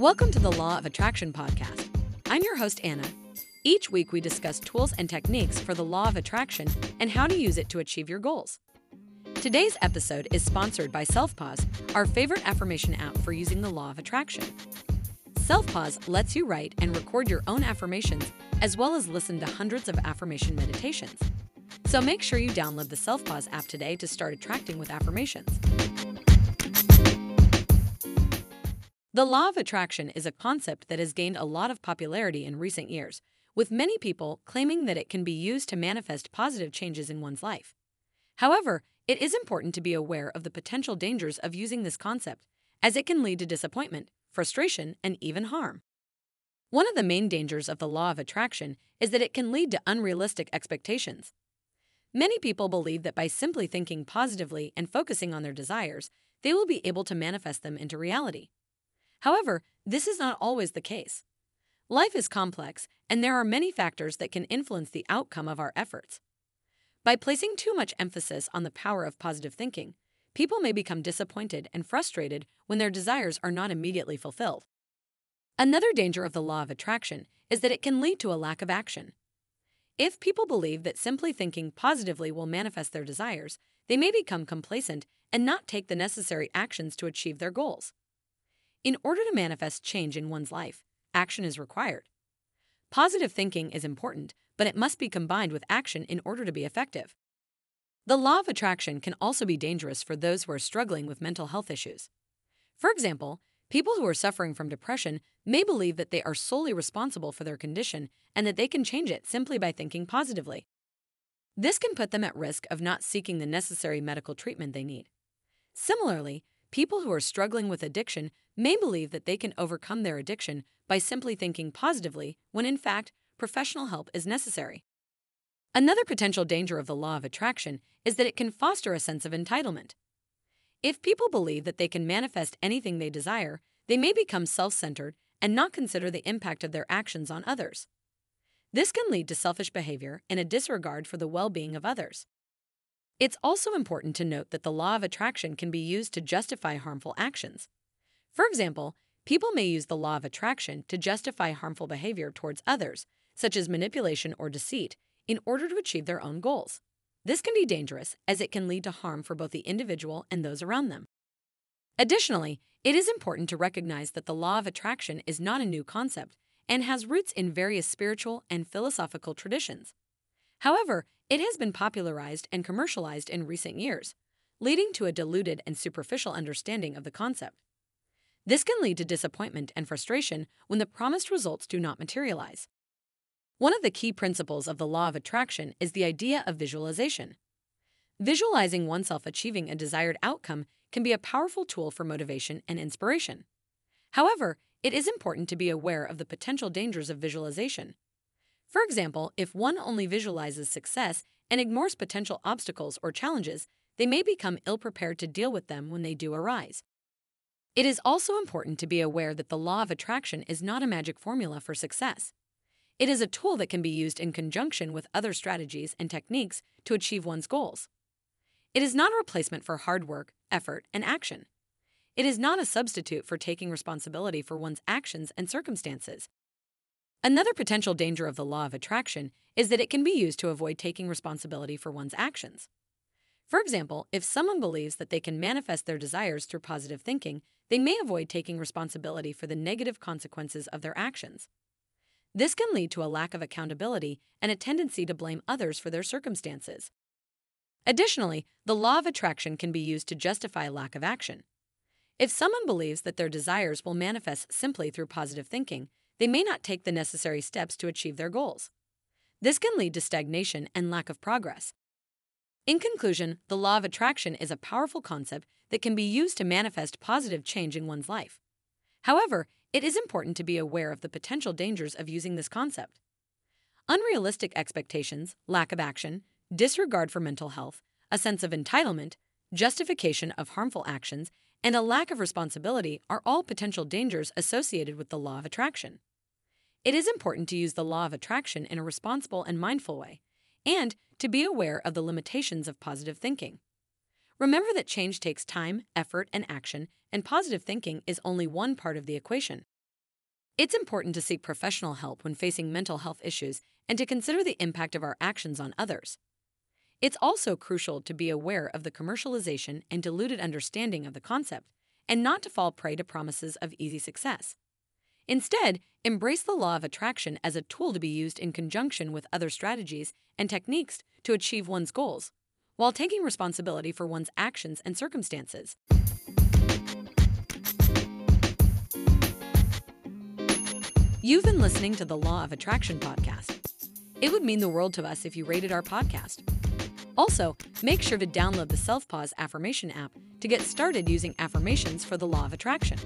Welcome to the Law of Attraction podcast. I'm your host, Anna. Each week, we discuss tools and techniques for the law of attraction and how to use it to achieve your goals. Today's episode is sponsored by SelfPause, our favorite affirmation app for using the law of attraction. SelfPause lets you write and record your own affirmations as well as listen to hundreds of affirmation meditations. So make sure you download the SelfPause app today to start attracting with affirmations. The law of attraction is a concept that has gained a lot of popularity in recent years, with many people claiming that it can be used to manifest positive changes in one's life. However, it is important to be aware of the potential dangers of using this concept, as it can lead to disappointment, frustration, and even harm. One of the main dangers of the law of attraction is that it can lead to unrealistic expectations. Many people believe that by simply thinking positively and focusing on their desires, they will be able to manifest them into reality. However, this is not always the case. Life is complex, and there are many factors that can influence the outcome of our efforts. By placing too much emphasis on the power of positive thinking, people may become disappointed and frustrated when their desires are not immediately fulfilled. Another danger of the law of attraction is that it can lead to a lack of action. If people believe that simply thinking positively will manifest their desires, they may become complacent and not take the necessary actions to achieve their goals. In order to manifest change in one's life, action is required. Positive thinking is important, but it must be combined with action in order to be effective. The law of attraction can also be dangerous for those who are struggling with mental health issues. For example, people who are suffering from depression may believe that they are solely responsible for their condition and that they can change it simply by thinking positively. This can put them at risk of not seeking the necessary medical treatment they need. Similarly, people who are struggling with addiction may believe that they can overcome their addiction by simply thinking positively when in fact professional help is necessary. Another potential danger of the law of attraction is that it can foster a sense of entitlement. If people believe that they can manifest anything they desire, they may become self centered and not consider the impact of their actions on others. This can lead to selfish behavior and a disregard for the well being of others. It's also important to note that the law of attraction can be used to justify harmful actions. For example, people may use the law of attraction to justify harmful behavior towards others, such as manipulation or deceit, in order to achieve their own goals. This can be dangerous as it can lead to harm for both the individual and those around them. Additionally, it is important to recognize that the law of attraction is not a new concept and has roots in various spiritual and philosophical traditions. However, it has been popularized and commercialized in recent years, leading to a diluted and superficial understanding of the concept. This can lead to disappointment and frustration when the promised results do not materialize. One of the key principles of the law of attraction is the idea of visualization. Visualizing oneself achieving a desired outcome can be a powerful tool for motivation and inspiration. However, it is important to be aware of the potential dangers of visualization. For example, if one only visualizes success and ignores potential obstacles or challenges, they may become ill prepared to deal with them when they do arise. It is also important to be aware that the law of attraction is not a magic formula for success. It is a tool that can be used in conjunction with other strategies and techniques to achieve one's goals. It is not a replacement for hard work, effort, and action. It is not a substitute for taking responsibility for one's actions and circumstances, Another potential danger of the law of attraction is that it can be used to avoid taking responsibility for one's actions. For example, if someone believes that they can manifest their desires through positive thinking, they may avoid taking responsibility for the negative consequences of their actions. This can lead to a lack of accountability and a tendency to blame others for their circumstances. Additionally, the law of attraction can be used to justify lack of action. If someone believes that their desires will manifest simply through positive thinking, they may not take the necessary steps to achieve their goals. This can lead to stagnation and lack of progress. In conclusion, the law of attraction is a powerful concept that can be used to manifest positive change in one's life. However, it is important to be aware of the potential dangers of using this concept. Unrealistic expectations, lack of action, disregard for mental health, a sense of entitlement, justification of harmful actions, and a lack of responsibility are all potential dangers associated with the law of attraction. It is important to use the law of attraction in a responsible and mindful way, and to be aware of the limitations of positive thinking. Remember that change takes time, effort, and action, and positive thinking is only one part of the equation. It's important to seek professional help when facing mental health issues and to consider the impact of our actions on others. It's also crucial to be aware of the commercialization and diluted understanding of the concept and not to fall prey to promises of easy success. Instead, embrace the law of attraction as a tool to be used in conjunction with other strategies and techniques to achieve one's goals, while taking responsibility for one's actions and circumstances. You've been listening to the Law of Attraction podcast. It would mean the world to us if you rated our podcast. Also, make sure to download the SelfPause Affirmation app to get started using affirmations for the Law of Attraction.